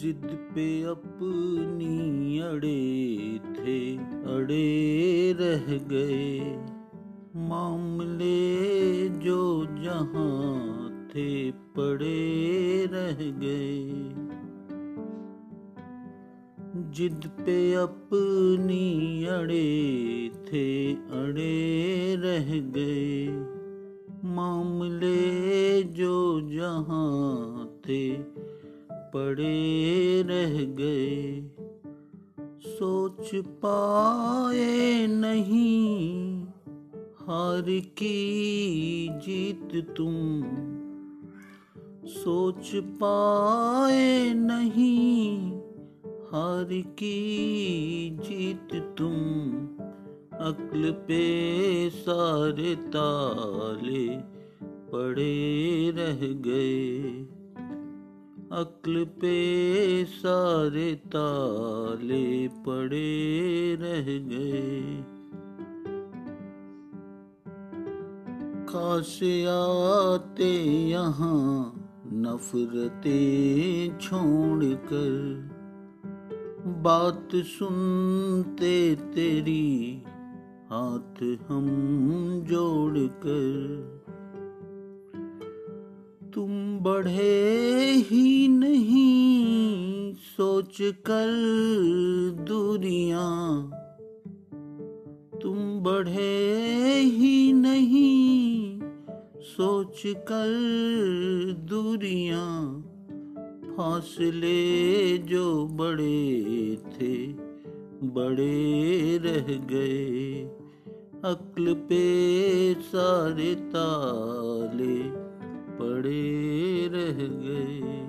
जिद पे अपनी अड़े थे, अड़े रह गए। मामले जो जहाँ थे, पड़े रह गए। जिद पे अपनी अड़े थे, अड़े रह गए। मामले जो जहाँ थे पड़े रह गए। सोच पाए नहीं। हार की जीत तुम। सोच पाए नहीं। हार की जीत तुम। अक्ल पे सारे ताले पड़े रह गए। अक्ल पे सारे ताले पड़े रह गए कासे आते यहाँ नफरतें छोड़ कर बात सुनते तेरी हाथ हम जोड़ कर तुम बढ़े ही सोच कर दूरियाँ तुम बढ़े ही नहीं। सोच कर दूरियाँ फासले जो बड़े थे, बड़े रह गए। अक्ल पे सारे ताले पड़े रह गए।